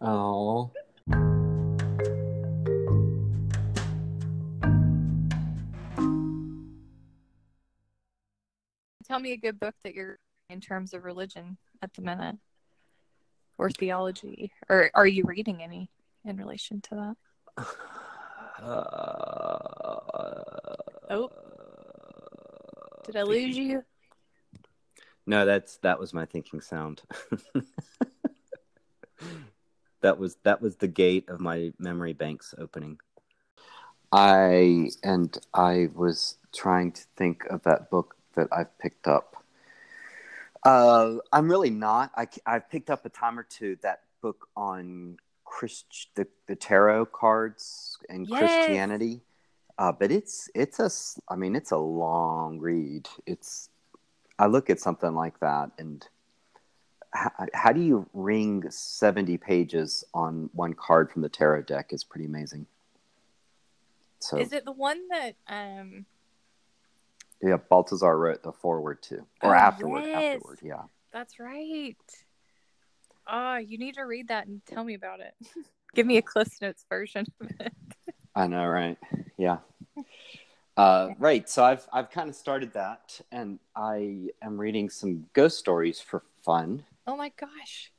Oh. Tell me a good book that you're in terms of religion at the minute or theology. Or are you reading any in relation to that? Oh. Did I lose you? No, that's that was my thinking sound. that was that was the gate of my memory banks opening. I and I was trying to think of that book that I've picked up. Uh, I'm really not. I I've picked up a time or two that book on Christ the, the tarot cards and Yes. Christianity. Uh, but it's it's a s- I mean it's a long read. It's I look at something like that and how, how do you ring 70 pages on one card from the tarot deck is pretty amazing. So Is it the one that um yeah, Balthasar wrote the forward to or Oh, afterward yes. afterward, yeah. that's right. Oh, you need to read that and tell me about it. Give me a Cliff Notes version of it. I know, right? Yeah. Uh, right. So I've I've kind of started that, and I am reading some ghost stories for fun. Oh my gosh.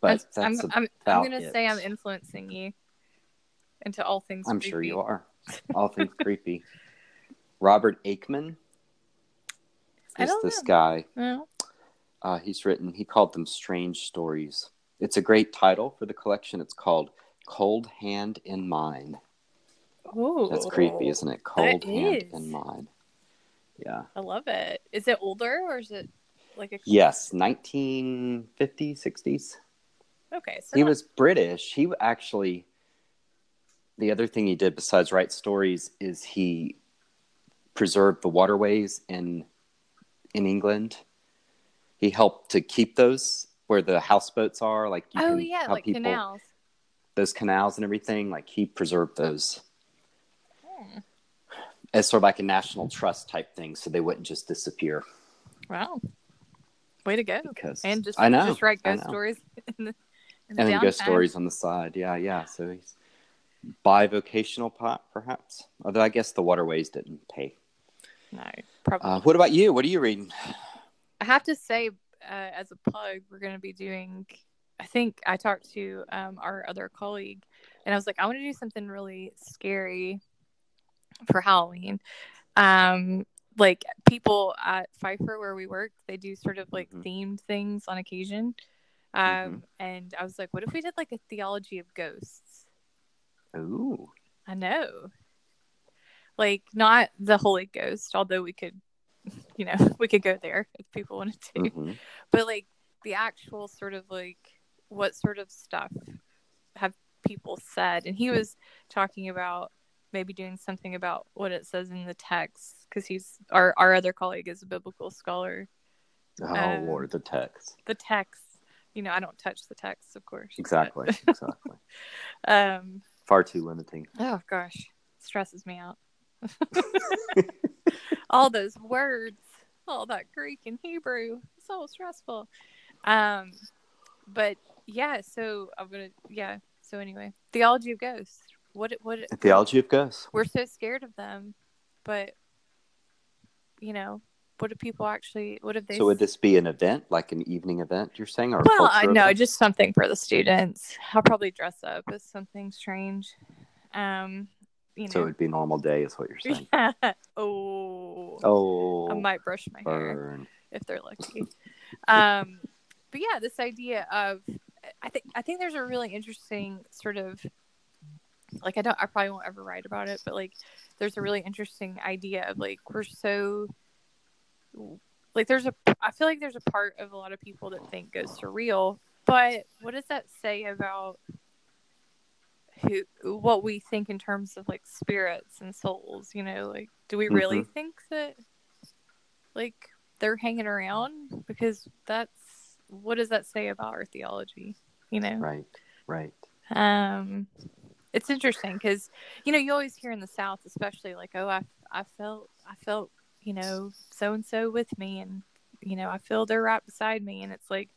But That's- I'm, I'm, I'm gonna it. say I'm influencing you into all things. I'm sure you are. All things creepy. Robert Aickman I is this know. guy. Well, Uh, he's written. He called them strange stories. It's a great title for the collection. It's called "Cold Hand in Mine." oh, That's creepy, isn't it? Cold Hand is. in Mine. Yeah. I love it. Is it older or is it like a? Yes, 1950s, 60s. Okay, so he not- was British. He actually, the other thing he did besides write stories is he preserved the waterways in in England. He helped to keep those where the houseboats are, like you Oh can yeah, like people canals. those canals and everything. Like he preserved those Hmm. as sort of like a national trust type thing, so they wouldn't just disappear. Wow, way to go! Because And just I know, just write ghost stories in the, in the and then ghost stories on the side. Yeah, yeah. So he's bivocational, po- perhaps. Although I guess the waterways didn't pay. No, probably. Uh, what about you? What are you reading? I have to say, uh, as a plug, we're going to be doing. I think I talked to um, our other colleague, and I was like, I want to do something really scary for Halloween. Um, like people at Pfeiffer, where we work, they do sort of like Mhm. themed things on occasion. Um, Mhm. and I was like, what if we did like a theology of ghosts? Ooh, I know. Like not the Holy Ghost, although we could, you know, we could go there if people wanted to Mhm. but like the actual sort of like what sort of stuff have people said and he was talking about maybe doing something about what it says in the text because he's our, our other colleague is a biblical scholar oh Um, Lord, the text. the text you know i don't touch the text of course Exactly, exactly. um Far too limiting. oh gosh stresses me out all those words all that greek and hebrew it's all stressful um but yeah so i'm gonna yeah so anyway theology of ghosts what what theology of ghosts. we're so scared of them but you know what do people actually what have they So would this be an event, like an evening event? You're saying, or well i know just something for the students i'll probably dress up as something strange um you know So it would be a normal day, is what you're saying. oh Oh, i might brush my hair if they're lucky. um, but yeah, this idea of I think I think there's a really interesting sort of like I don't I probably won't ever write about it, but like there's a really interesting idea of like we're so like there's a I feel like there's a part of a lot of people that think ghosts are real, but what does that say about who what we think in terms of like spirits and souls, you know, like do we really think that like they're hanging around? Because that's what does that say about our theology you know? Right, right. um it's interesting because you know you always hear in the south especially like oh i i felt i felt you know so and so with me and you know i feel they're right beside me and it's like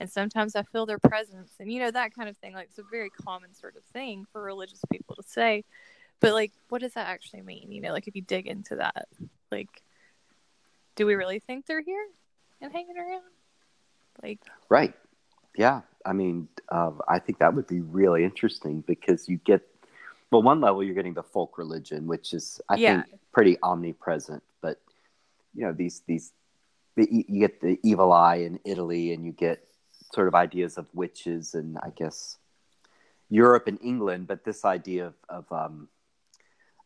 and sometimes I feel their presence, and you know that kind of thing. Like it's a very common sort of thing for religious people to say, but like, what does that actually mean? You know, like if you dig into that, like, do we really think they're here and hanging around? Like, right? Yeah, I mean, uh, I think that would be really interesting because you get, well, one level you're getting the folk religion, which is I yeah. think pretty omnipresent, but you know these these the, you get the evil eye in Italy, and you get sort of ideas of witches, and I guess Europe and England, but this idea of of, um,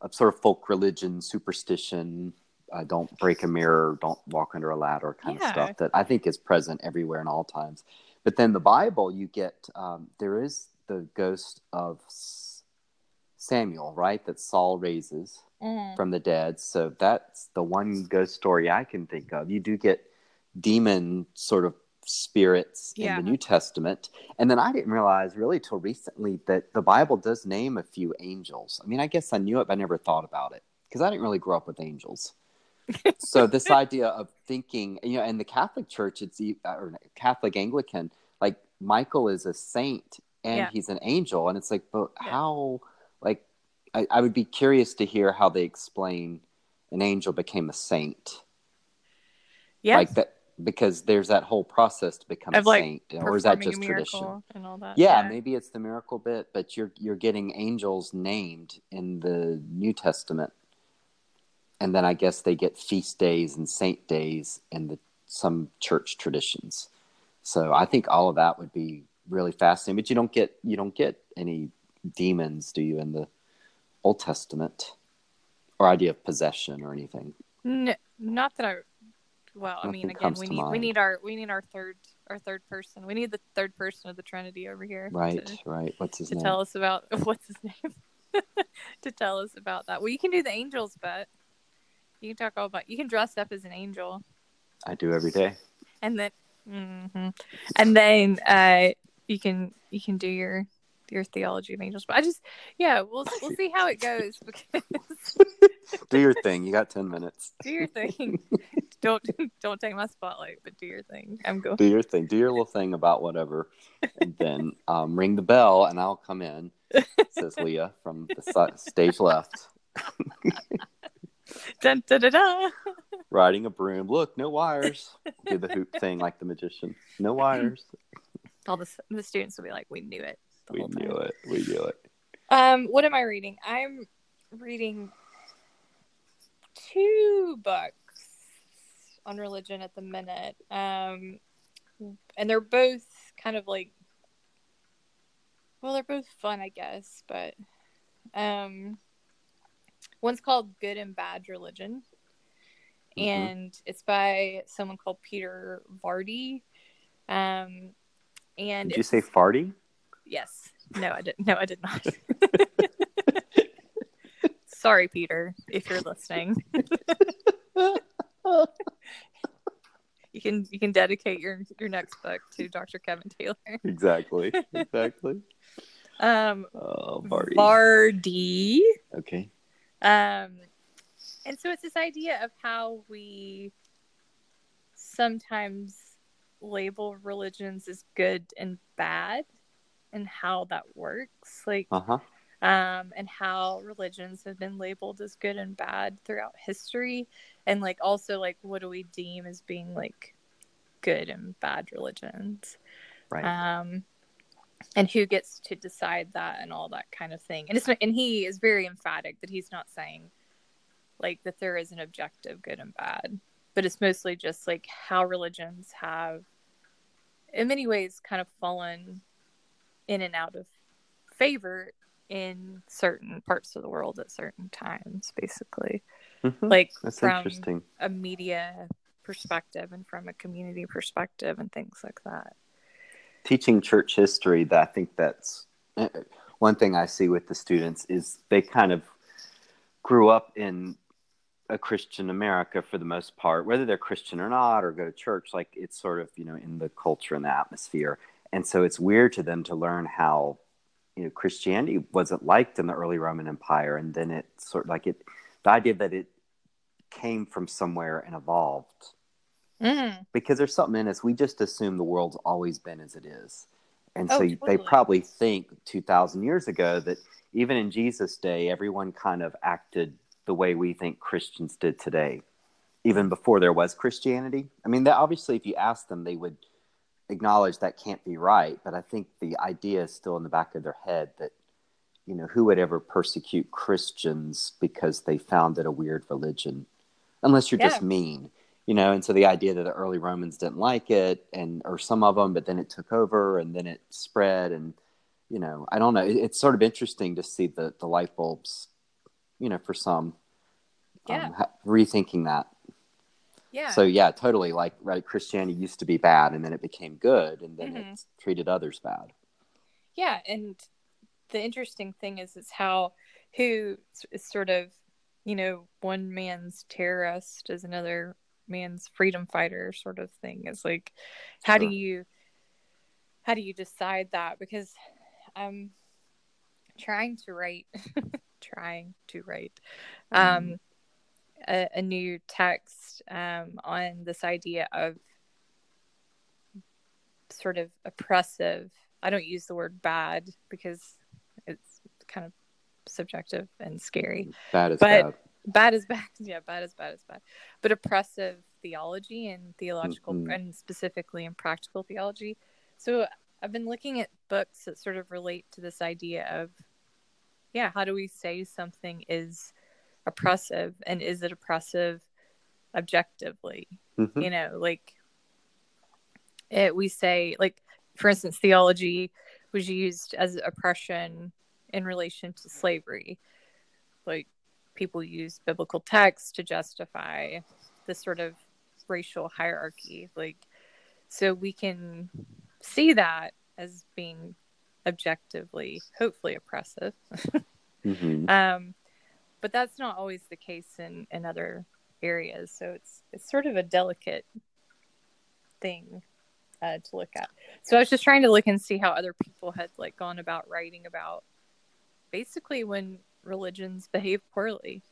of sort of folk religion, superstition, uh, don't break a mirror, don't walk under a ladder kind yeah. of stuff that I think is present everywhere in all times. But then the Bible, you get um, there is the ghost of Samuel, right? That Saul raises mm-hmm. from the dead. So that's the one ghost story I can think of. You do get demon sort of spirits yeah. in the New Testament. And then I didn't realize really till recently that the Bible does name a few angels. I mean, I guess I knew it, but I never thought about it because I didn't really grow up with angels. So this idea of thinking, you know, in the Catholic Church, it's or Catholic Anglican, like Michael is a saint and yeah. he's an angel, and it's like, but yeah. how? Like, I, I would be curious to hear how they explain an angel became a saint. Yeah, like that because there's that whole process to become of a like saint, or is that just tradition? And all that. Yeah, yeah, maybe it's the miracle bit, but you're you're getting angels named in the New Testament and then I guess they get feast days and saint days in the some church traditions. So I think all of that would be really fascinating. But you don't get you don't get any demons, do you, in the Old Testament, or idea of possession or anything? No, not that I. Well, Nothing I mean, again, we need mind. we need our we need our third our third person. We need the third person of the Trinity over here. Right, to, right. What's his to name? tell us about what's his name? to tell us about that. Well, you can do the angels, but you can talk all about. You can dress up as an angel. I do every day. And then, mm-hmm. and then uh, you can you can do your your theology of angels. But I just, yeah, we'll we'll see how it goes because. do your thing. You got ten minutes. do your thing. don't don't take my spotlight, but do your thing. I'm going. Do your thing. Do your little thing about whatever, and then um, ring the bell, and I'll come in. Says Leah from the stage left. Dun, dun, dun, dun. Riding a broom. Look, no wires. Do the hoop thing like the magician. No wires. All the, the students will be like, we knew it. We knew it. We knew it. Um, what am I reading? I'm reading two books on religion at the minute. Um, and they're both kind of like, well, they're both fun, I guess, but um, One's called Good and Bad Religion. Mm-hmm. And it's by someone called Peter Vardy. Um, and did you say Farty? Yes. No, I didn't. No, I did not. Sorry, Peter, if you're listening. you can you can dedicate your your next book to Dr. Kevin Taylor. Exactly. Exactly. um. Oh, Vardy. Vardy. Okay. Um, and so it's this idea of how we sometimes label religions as good and bad and how that works. Like, uh-huh. um, and how religions have been labeled as good and bad throughout history. And like, also, like, what do we deem as being like good and bad religions? Right. Um, and who gets to decide that and all that kind of thing. And it's and he is very emphatic that he's not saying like that there is an objective good and bad but it's mostly just like how religions have in many ways kind of fallen in and out of favor in certain parts of the world at certain times basically. Mm-hmm. like That's from a media perspective and from a community perspective and things like that teaching church history, that I think that's eh, one thing I see with the students is they kind of grew up in a Christian America for the most part, whether they're Christian or not, or go to church, like it's sort of, you know, in the culture and the atmosphere. And so it's weird to them to learn how, you know, Christianity wasn't liked in the early Roman Empire. And then it sort of like it, the idea that it came from somewhere and evolved Mm. because there's something in us. We just assume the world's always been as it is, and Oh, so totally. they probably think two thousand years ago that even in Jesus' day, everyone kind of acted the way we think Christians did today, even before there was Christianity. I mean, that obviously, if you ask them, they would acknowledge that can't be right. But I think the idea is still in the back of their head that you know who would ever persecute Christians because they founded a weird religion, unless you're just mean you know and so the idea that the early romans didn't like it and or some of them but then it took over and then it spread and you know i don't know it, it's sort of interesting to see the the light bulbs you know for some Yeah. um, ha- rethinking that Yeah. so yeah totally like right christianity used to be bad and then it became good and then Mhm. it treated others bad Yeah, and the interesting thing is is how who is sort of, you know, one man's terrorist is another man's freedom fighter sort of thing. is like how do you how do you decide that? Because I'm trying to write trying to write um a, a new text um on this idea of sort of oppressive I don't use the word bad because it's kind of subjective and scary. bad is But- bad Bad is bad. Yeah, bad is bad is bad. But oppressive theology and theological Mhm. and specifically in practical theology. So I've been looking at books that sort of relate to this idea of yeah, how do we say something is oppressive and is it oppressive objectively? Mhm. you know like it we say like for instance theology was used as oppression in relation to slavery like people use biblical texts to justify this sort of racial hierarchy like so we can see that as being objectively hopefully oppressive Mhm. um, but that's not always the case in, in other areas. So it's it's sort of a delicate thing uh, to look at. So I was just trying to look and see how other people had like gone about writing about basically when religions behave poorly,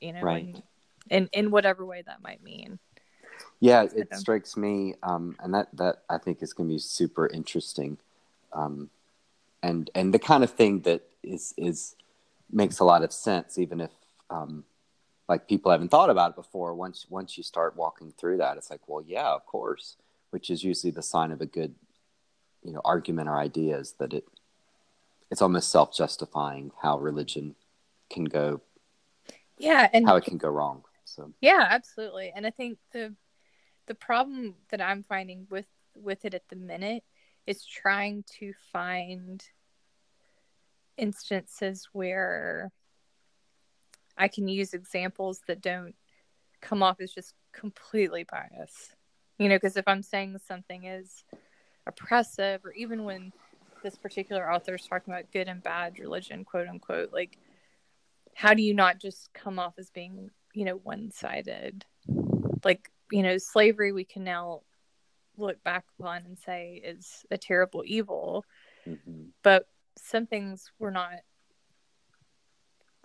you know, Right. and in in whatever way that might mean. Yeah, it strikes me, um, and that that I think is going to be super interesting, um, and and the kind of thing that is is makes a lot of sense, even if um, like people haven't thought about it before. Once once you start walking through that, it's like, well, yeah, of course, which is usually the sign of a good, you know, argument or idea is that it it's almost self justifying how religion can go, Yeah, and how it can go wrong. So Yeah, absolutely. And I think the the problem that I'm finding with with it at the minute is trying to find instances where I can use examples that don't come off as just completely biased. You know, because if I'm saying something is oppressive, or even when this particular author is talking about good and bad religion, quote unquote, like, how do you not just come off as being, you know, one sided? Like, you know, slavery, we can now look back upon and say is a terrible evil mhm. but some things we're not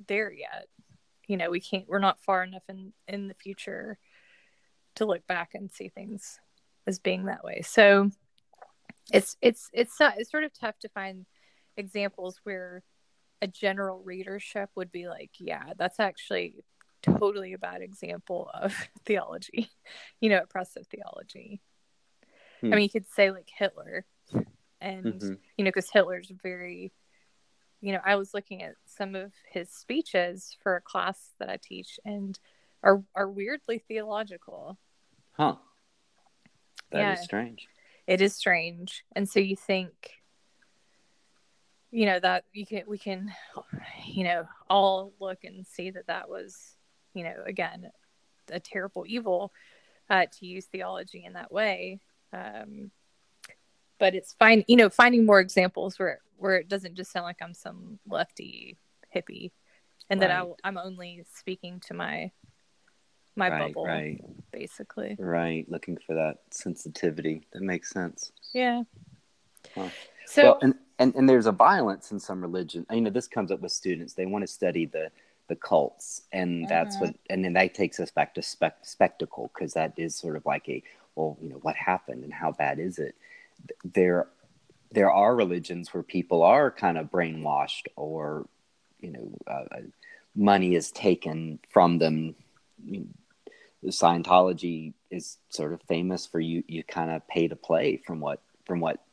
there yet you know we can't we're not far enough in in the future to look back and see things as being that way so it's it's it's uh, it's sort of tough to find examples where a general readership would be like yeah that's actually totally a bad example of theology you know oppressive theology Hmm. i mean you could say like hitler and Mhm. you know because hitler's very you know i was looking at some of his speeches for a class that i teach and are are weirdly theological huh? That is Yeah. strange. It is strange. And so you think you know that you can we can you know all look and see that that was you know again a terrible evil uh, to use theology in that way. Um, but it's fine you know finding more examples where where it doesn't just sound like i'm some lefty hippie and that I, i'm only speaking to my my right, bubble right, basically right. Looking for that sensitivity. That makes sense. yeah Huh. so well, and, and and there's a violence in some religion. You know, this comes up with students. They want to study the the cults, and that's Uh-huh. what, and then that takes us back to spec- spectacle because that is sort of like a, well, you know, what happened and how bad is it? There, there are religions where people are kind of brainwashed, or you know, uh, money is taken from them. Scientology is sort of famous for you. You kind of pay to play from what from what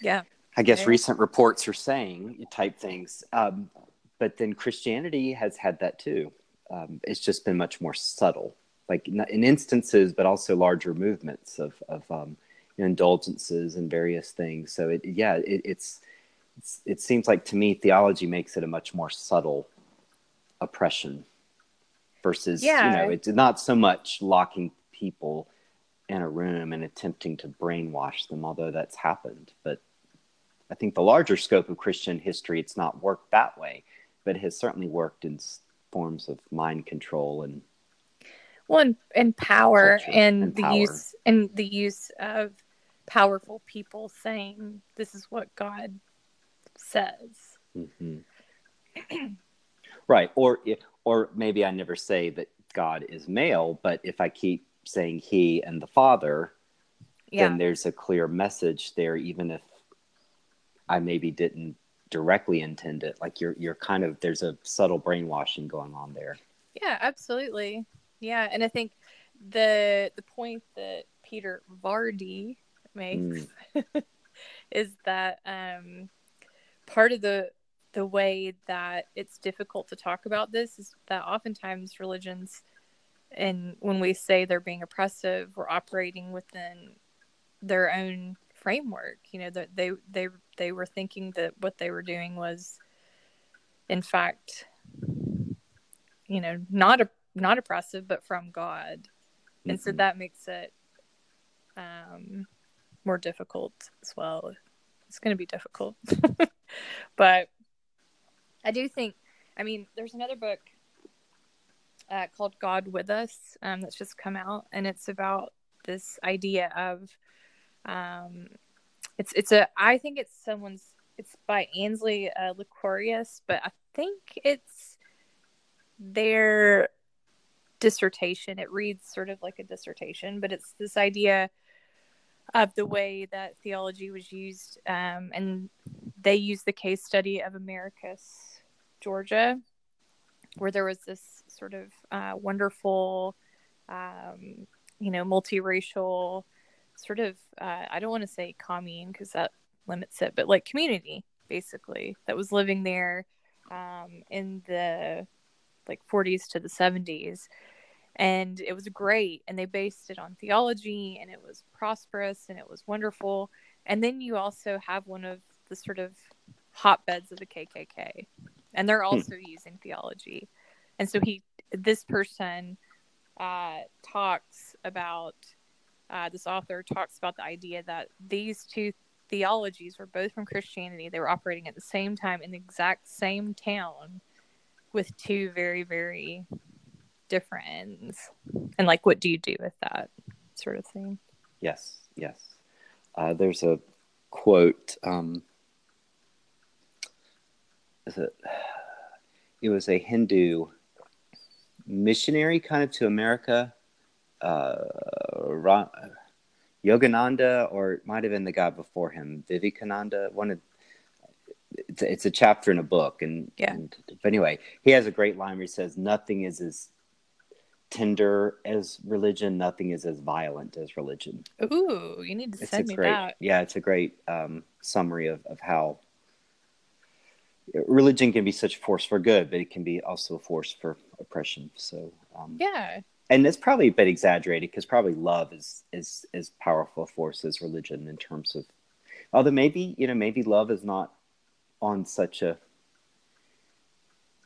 Yeah. I guess recent reports are saying type things. Um, but then Christianity has had that too. Um, it's just been much more subtle, like in in instances, but also larger movements of, of um, indulgences and various things. So it, yeah, it, it's, it's, it seems like to me, theology makes it a much more subtle oppression versus, Yeah. you know, it's not so much locking people in a room and attempting to brainwash them, although that's happened. But I think the larger scope of Christian history, it's not worked that way, but it has certainly worked in forms of mind control and Well, and, and power and, and the power. use and the use of powerful people saying this is what God says. Mhm. right. Or or maybe I never say that God is male, but if I keep saying He and the Father, Yeah. then there's a clear message there, even if I maybe didn't directly intend it. Like you're you're kind of there's a subtle brainwashing going on there. Yeah, absolutely. Yeah, and I think the the point that Peter Vardy makes is that um, part of the the way that it's difficult to talk about this is that oftentimes religions and when we say they're being oppressive we're operating within their own framework. You know that they they they were thinking that what they were doing was in fact you know not a not oppressive but from god. And so Mhm. that makes it um more difficult as well. It's going to be difficult. But i do think i mean there's another book uh, called god with us um, that's just come out and it's about this idea of um it's it's a i think it's someone's it's by ansley uh, L. Quiros, but i think it's their dissertation. It reads sort of like a dissertation but it's this idea of the way that theology was used um, and they use the case study of americus georgia where there was this sort of uh, wonderful um, you know multiracial sort of uh, i don't want to say commune because that limits it but like community basically that was living there um, in the like 40s to the 70s and it was great and they based it on theology and it was prosperous and it was wonderful. And then you also have one of the sort of hotbeds of the kkk and they're also using theology and so he this person uh, talks about uh, this author talks about the idea that these two theologies were both from christianity they were operating at the same time in the exact same town with two very very different ends and like what do you do with that sort of thing Yes, yes. Uh, there's a quote. Um, is it? It was a Hindu missionary, kind of to America. Uh, Ra- Yogananda, or it might have been the guy before him, Vivekananda. One of it's a, it's a chapter in a book, and Yeah. and- but anyway, he has a great line where he says, "Nothing is as tender as religion. Nothing is as violent as religion." ooh you need to it's send me great that yeah it's a great um, summary of, of how religion can be such a force for good but it can be also a force for oppression. So um, yeah. and it's probably a bit exaggerated because probably love is is as powerful a force as religion in terms of although maybe you know maybe love is not on such a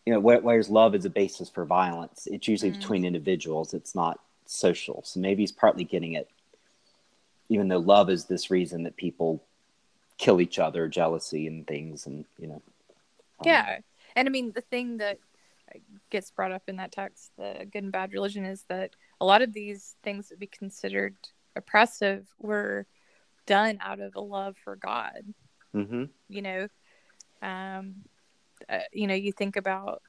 you know where, whereas love is a basis for violence it's usually Mm. between individuals it's not social. So maybe he's partly getting it even though love is this reason that people kill each other jealousy and things and you know yeah and i mean the thing that gets brought up in that text the good and bad religion is that a lot of these things that we considered oppressive were done out of a love for god mhm. you know um uh, you know you think about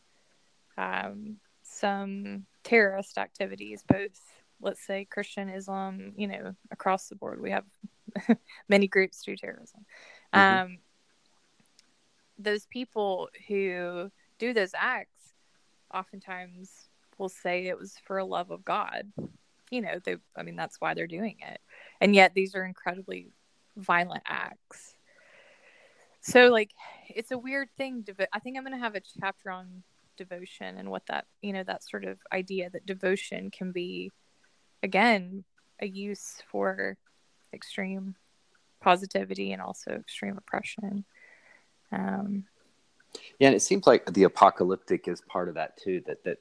um, some terrorist activities, both let's say Christian Islam, you know, across the board. We have many groups do terrorism. Mm-hmm. Um, those people who do those acts oftentimes will say it was for a love of God. You know, they I mean that's why they're doing it. And yet these are incredibly violent acts. So like it's a weird thing to I think I'm going to have a chapter on devotion and what that, you know, that sort of idea that devotion can be again a use for extreme positivity and also extreme oppression. Um, yeah, and it seems like the apocalyptic is part of that too. That that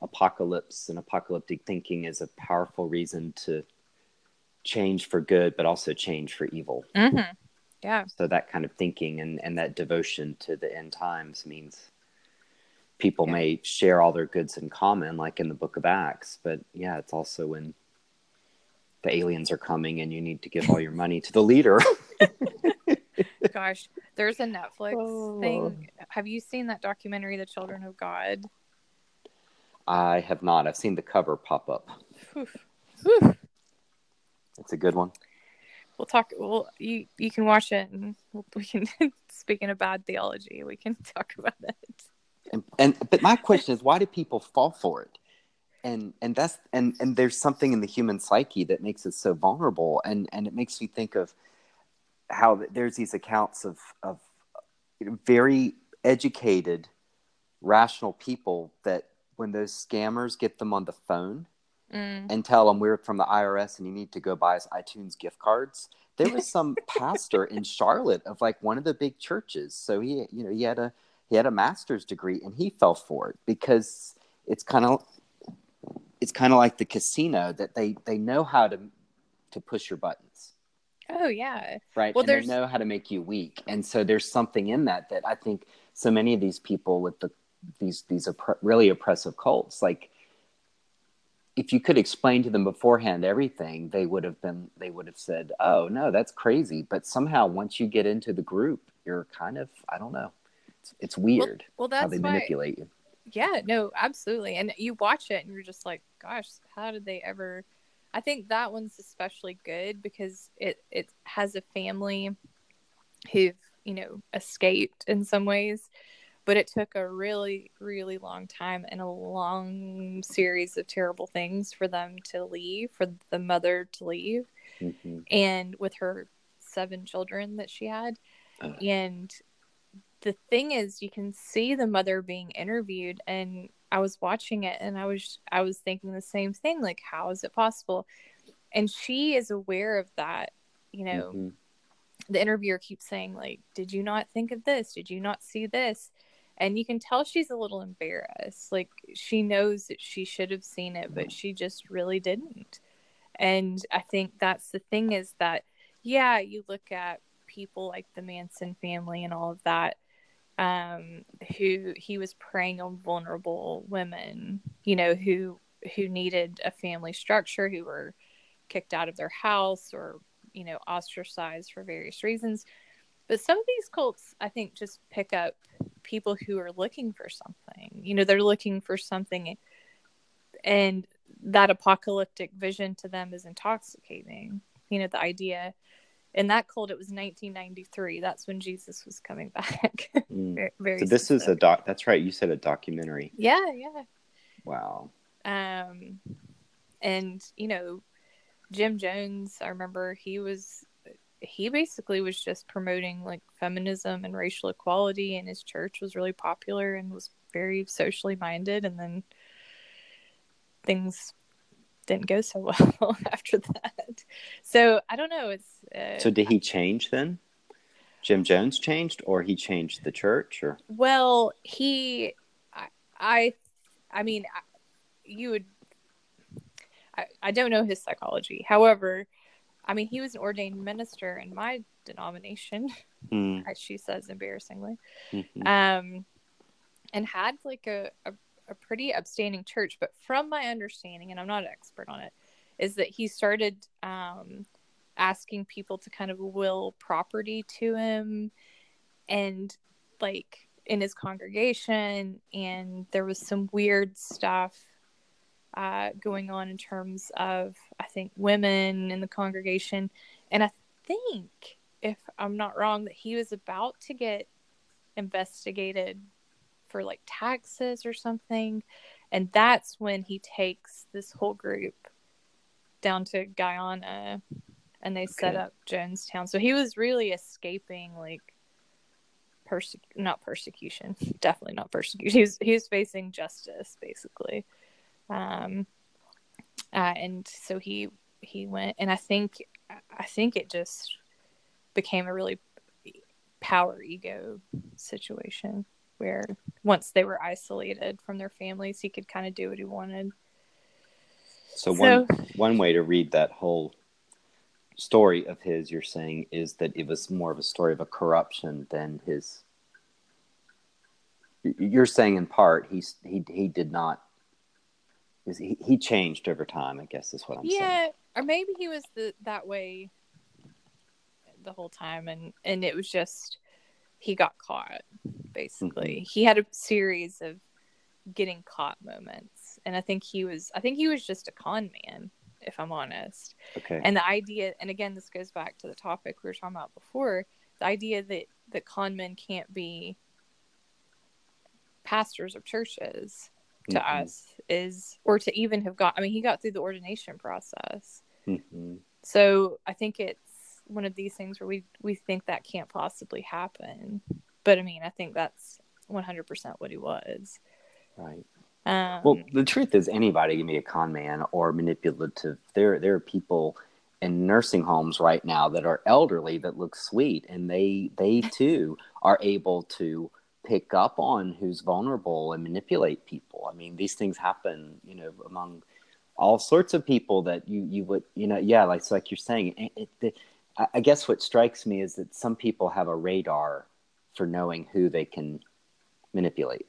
apocalypse and apocalyptic thinking is a powerful reason to change for good, but also change for evil. Mm-hmm. Yeah. So that kind of thinking and and that devotion to the end times means people yeah. may share all their goods in common, like in the Book of Acts. But yeah, it's also when the aliens are coming and you need to give all your money to the leader. Gosh, there's a Netflix oh. thing. Have you seen that documentary, The Children of God? I have not. I've seen the cover pop up. It's a good one. We'll talk. Well, you you can watch it, and we can. speaking of bad theology, we can talk about it. And, and but my question is, why do people fall for it? And and that's and and there's something in the human psyche that makes it so vulnerable, and and it makes me think of how there's these accounts of of very educated, rational people that when those scammers get them on the phone mm. and tell them we're from the IRS and you need to go buy us iTunes gift cards. There was some pastor in Charlotte of like one of the big churches. So he, you know, he had a he had a master's degree and he fell for it because it's kind of it's kind of like the casino that they they know how to to push your buttons. Oh yeah. Right. Well, and there's... they know how to make you weak. And so there's something in that that I think so many of these people with the these these opp- really oppressive cults like if you could explain to them beforehand everything they would have been they would have said oh no that's crazy but somehow once you get into the group you're kind of i don't know it's, it's weird well, well that's how they why, manipulate you yeah no absolutely and you watch it and you're just like gosh how did they ever i think that one's especially good because it it has a family who've you know escaped in some ways but it took a really really long time and a long series of terrible things for them to leave for the mother to leave mm-hmm. and with her seven children that she had uh. and the thing is you can see the mother being interviewed and i was watching it and i was i was thinking the same thing like how is it possible? And she is aware of that you know. Mm-hmm. the interviewer keeps saying like did you not think of this? Did you not see this? And you can tell she's a little embarrassed. Like she knows that she should have seen it but she just really didn't. And i think that's the thing is that yeah you look at people like the manson family and all of that um, who he was preying on vulnerable women you know who who needed a family structure who were kicked out of their house or you know ostracized for various reasons but some of these cults, I think, just pick up people who are looking for something. You know, they're looking for something, and that apocalyptic vision to them is intoxicating. You know, the idea in that cult, it was 1993. That's when Jesus was coming back. mm. very, very so this specific. is a doc. That's right. You said a documentary. Yeah, yeah. Wow. Um, and you know, Jim Jones. I remember he was he basically was just promoting like feminism and racial equality and his church was really popular and was very socially minded and then things didn't go so well after that. So i don't know it's uh, so did he change then? Jim jones changed or he changed the church or? Well he i i, I mean you would I, I don't know his psychology. However I mean, he was an ordained minister in my denomination, mm. as she says embarrassingly, mm-hmm. um, and had like a, a, a pretty upstanding church. But from my understanding, and I'm not an expert on it, is that he started um, asking people to kind of will property to him, and like in his congregation, and there was some weird stuff uh, going on in terms of, I think, women in the congregation. And I think, if I'm not wrong, that he was about to get investigated for like taxes or something. And that's when he takes this whole group down to Guyana and they set up Jonestown. So he was really escaping like perse- not persecution, definitely not persecution. He was he was facing justice basically. Um uh, and so he he went and I think I think it just became a really power ego situation where once they were isolated from their families he could kind of do what he wanted. So So- one one way to read that whole story of his, you're saying, is that it was more of a story of a corruption than his. You're saying in part he's he he did not. He, he changed over time. I guess is what I'm saying. yeah or maybe he was the that way the whole time and and it was just he got caught basically he had a series of getting caught moments and i think he was i think he was just a con man if i'm honest Okay. and the idea and again this goes back to the topic we were talking about before the idea that that con men can't be pastors of churches to Mhm. us is or to even have got i mean he got through the ordination process Mhm. so i think it's one of these things where we we think that can't possibly happen but i mean i think that's 100% what he was Right. um Well, the truth is, anybody can be a con man or manipulative. There, there are people in nursing homes right now that are elderly that look sweet, and they, they too are able to pick up on who's vulnerable and manipulate people. I mean, these things happen, you know, among all sorts of people that you, you would, you know, yeah, like, so like you're saying. It, it, I- guess what strikes me is that some people have a radar for knowing who they can manipulate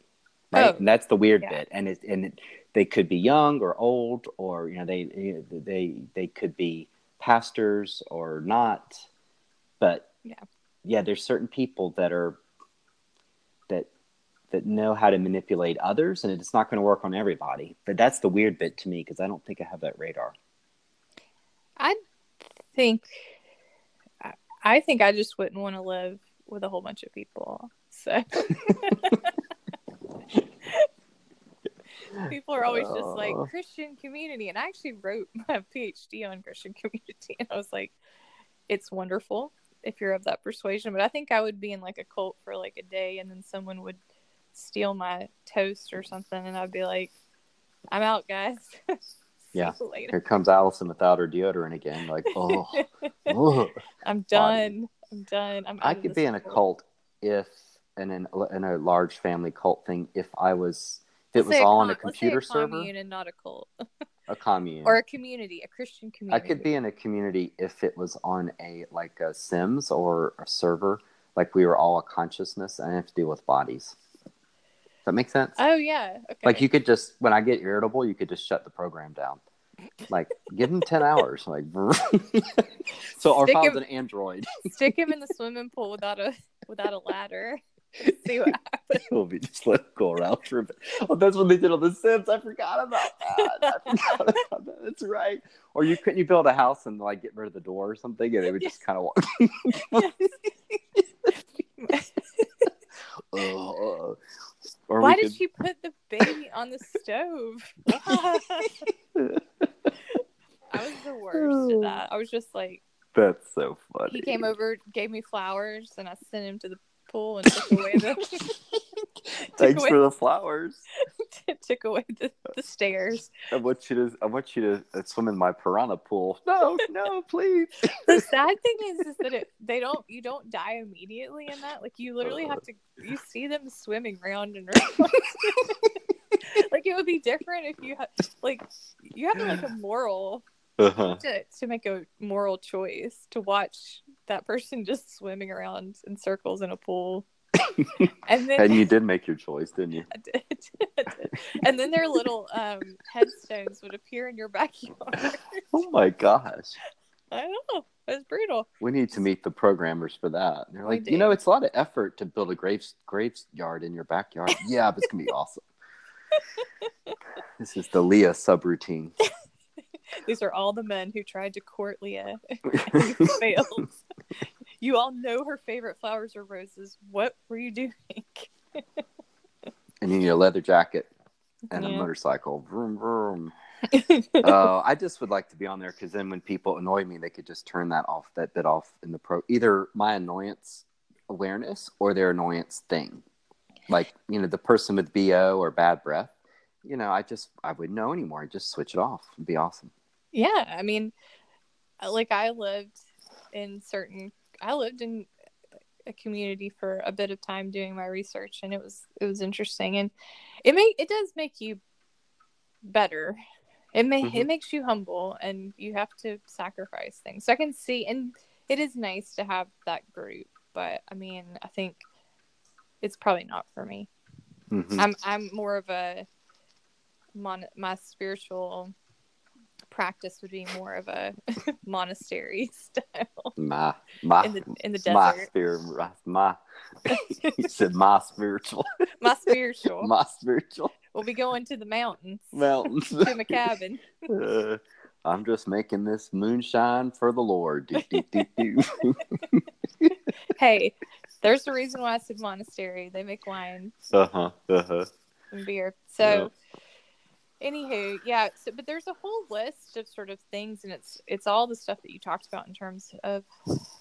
right? Oh, and that's the weird yeah. bit. And it, and it, they could be young or old, or you know, they they they could be pastors or not. But Yeah. yeah, there's certain people that are that that know how to manipulate others, and it's not going to work on everybody. But that's the weird bit to me because I don't think I have that radar. I think I- think I just wouldn't want to live with a whole bunch of people. So people are always just like Oh. Christian community, and I actually wrote my PhD on Christian community, and I was like, it's wonderful if you're of that persuasion, but I think I would be in like a cult for like a day, and then someone would steal my toast or something, and I'd be like, I'm out, guys. Yeah. later. Here comes Allison without her deodorant again. Like, oh. I'm done. I'm done. I'm. I could be in a cult. if in an in a large family cult thing if I was if it was all on a let's say computer server, commune and not a cult, a commune. or a community, a Christian community. I could be in a community if it was on a like a Sims or a server, like we were all a consciousness and I have to deal with bodies. Does that make sense? Oh yeah. Okay. Like you could just when I get irritable, you could just shut the program down. Like give him ten hours. Like so, or if I was an android, stick him in the swimming pool without a without a ladder. See what happens. We'll be just let it go around for a bit. Oh, that's what they did on The Sims. I forgot about that. I forgot about that. That's right. Or you couldn't you build a house and like get rid of the door or something, and they would just kind of walk. Oh, oh, oh. Or Why we did she put the baby on the stove? I was the worst at that. I was just like, That's so funny. he came over, gave me flowers, and I sent him to the pool and took away the Thanks away- for the flowers. took away the, the stairs. I want you to. I want you to uh, swim in my piranha pool. No, no, please. The sad thing is, is that it, they don't. You don't die immediately in that. Like you literally have to. You see them swimming round and round. like it would be different if you had like you have like a moral Uh-huh. to to make a moral choice to watch that person just swimming around in circles in a pool. and then And you did make your choice, didn't you? I did. I did. and then their little um, headstones would appear in your backyard. Oh my gosh. I know. was brutal. We need to meet the programmers for that. And they're like, you know, it's a lot of effort to build a graves graveyard in your backyard. yeah, but it's gonna be awesome. this is the Leah subroutine. These are all the men who tried to court Leah and failed. You all know her favorite flowers are roses. What were you doing? and you need a leather jacket and a motorcycle. Vroom vroom. Oh, I just would like to be on there because then when people annoy me, they could just turn that off, that bit off in the pro. Either my annoyance awareness or their annoyance thing. Like you know, the person with bo or bad breath. You know, I just I wouldn't know anymore. I'd just switch it off. It'd be awesome. yeah, I mean, like I lived in certain. I lived in a community for a bit of time doing my research, and it was it was interesting, and it make it does make you better. It may Mhm. it makes you humble, and you have to sacrifice things. So I can see, and it is nice to have that group, but I mean, I think it's probably not for me. Mhm. I'm I'm more of a mon- my spiritual practice would be more of a monastery style My my in the in the my spirit, my you said my spiritual, My spiritual. my spiritual We'll be going to the mountains mountains. to my cabin. Uh, I'm just making this moonshine for the Lord. Do, do, do. Hey, there's a reason why I said monastery. They make wine uh-huh, uh-huh. and beer. So, anywho, yeah. So, but there's a whole list of sort of things, and it's it's all the stuff that you talked about in terms of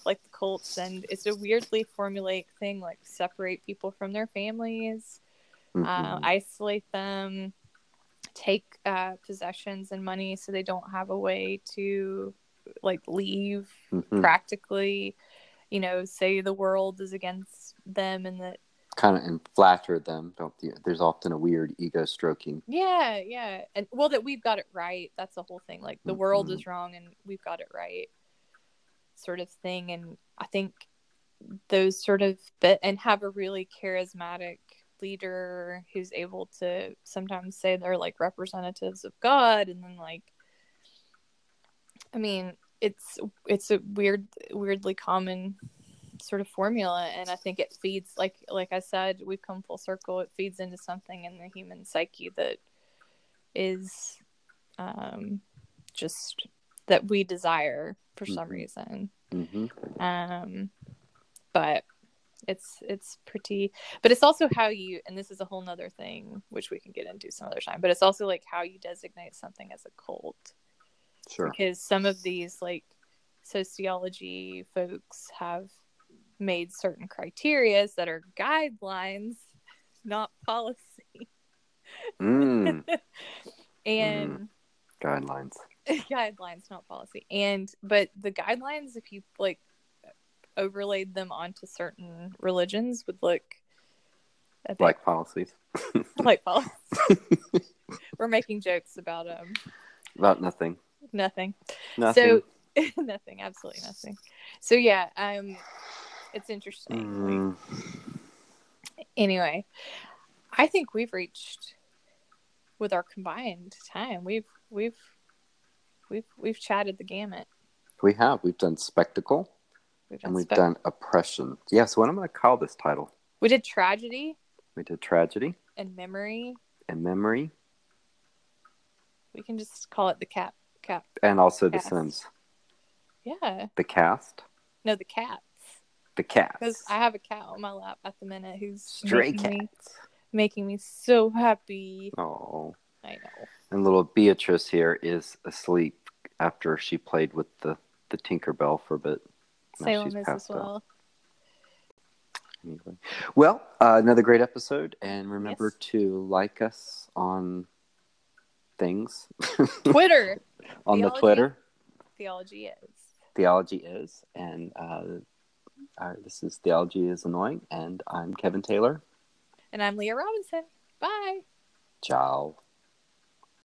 like the cults, and it's a weirdly formulaic thing, like separate people from their families, uh, Mhm. isolate them, take uh, possessions and money, so they don't have a way to like leave Mhm. practically. You know, say the world is against them, and that Kind of and flatter them. Don't you? There's often a weird ego stroking. Yeah, yeah. And well that we've got it right. That's the whole thing. Like the world Mhm. is wrong and we've got it right sort of thing. And I think those sort of bit and have a really charismatic leader who's able to sometimes say they're like representatives of God and then like I mean, it's it's a weird weirdly common sort of formula and I think it feeds like like I said, we've come full circle. It feeds into something in the human psyche that is um just that we desire for some Mhm. reason. hmm Um but it's it's pretty but it's also how you and this is a whole nother thing which we can get into some other time but it's also like how you designate something as a cult Sure. because some of these like sociology folks have made certain criterias that are guidelines not policy Mm. and Guidelines. guidelines not policy and but the guidelines if you like overlaid them onto certain religions would look Like policies. like policy we're making jokes about um About nothing. nothing Nothing. So nothing, absolutely nothing. So yeah, um, it's interesting. Mm. Anyway, I think we've reached with our combined time. We've we've we've we've chatted the gamut. We have. We've done spectacle We've done and we've done oppression. Yeah, so what am I going to call this title? we did tragedy We did tragedy and memory. and memory We can just call it the cat cat. and also the Cast. Sims. Yeah, The cast. no, the cats. The cats. Because I have a cat on my lap at the minute who's Stray making me, making me so happy. Oh. I know. And little Beatrice here is asleep after she played with the, the Tinkerbell for a bit. Now Salem is as out. well. Anyway. Well, uh, another great episode. And remember Yes. to like us on things. Twitter. on the Twitter. Theology is. Theology is. And uh, uh, this is Theology is Annoying. And I'm Kevin Taylor. And I'm Leah Robinson. Bye. Ciao.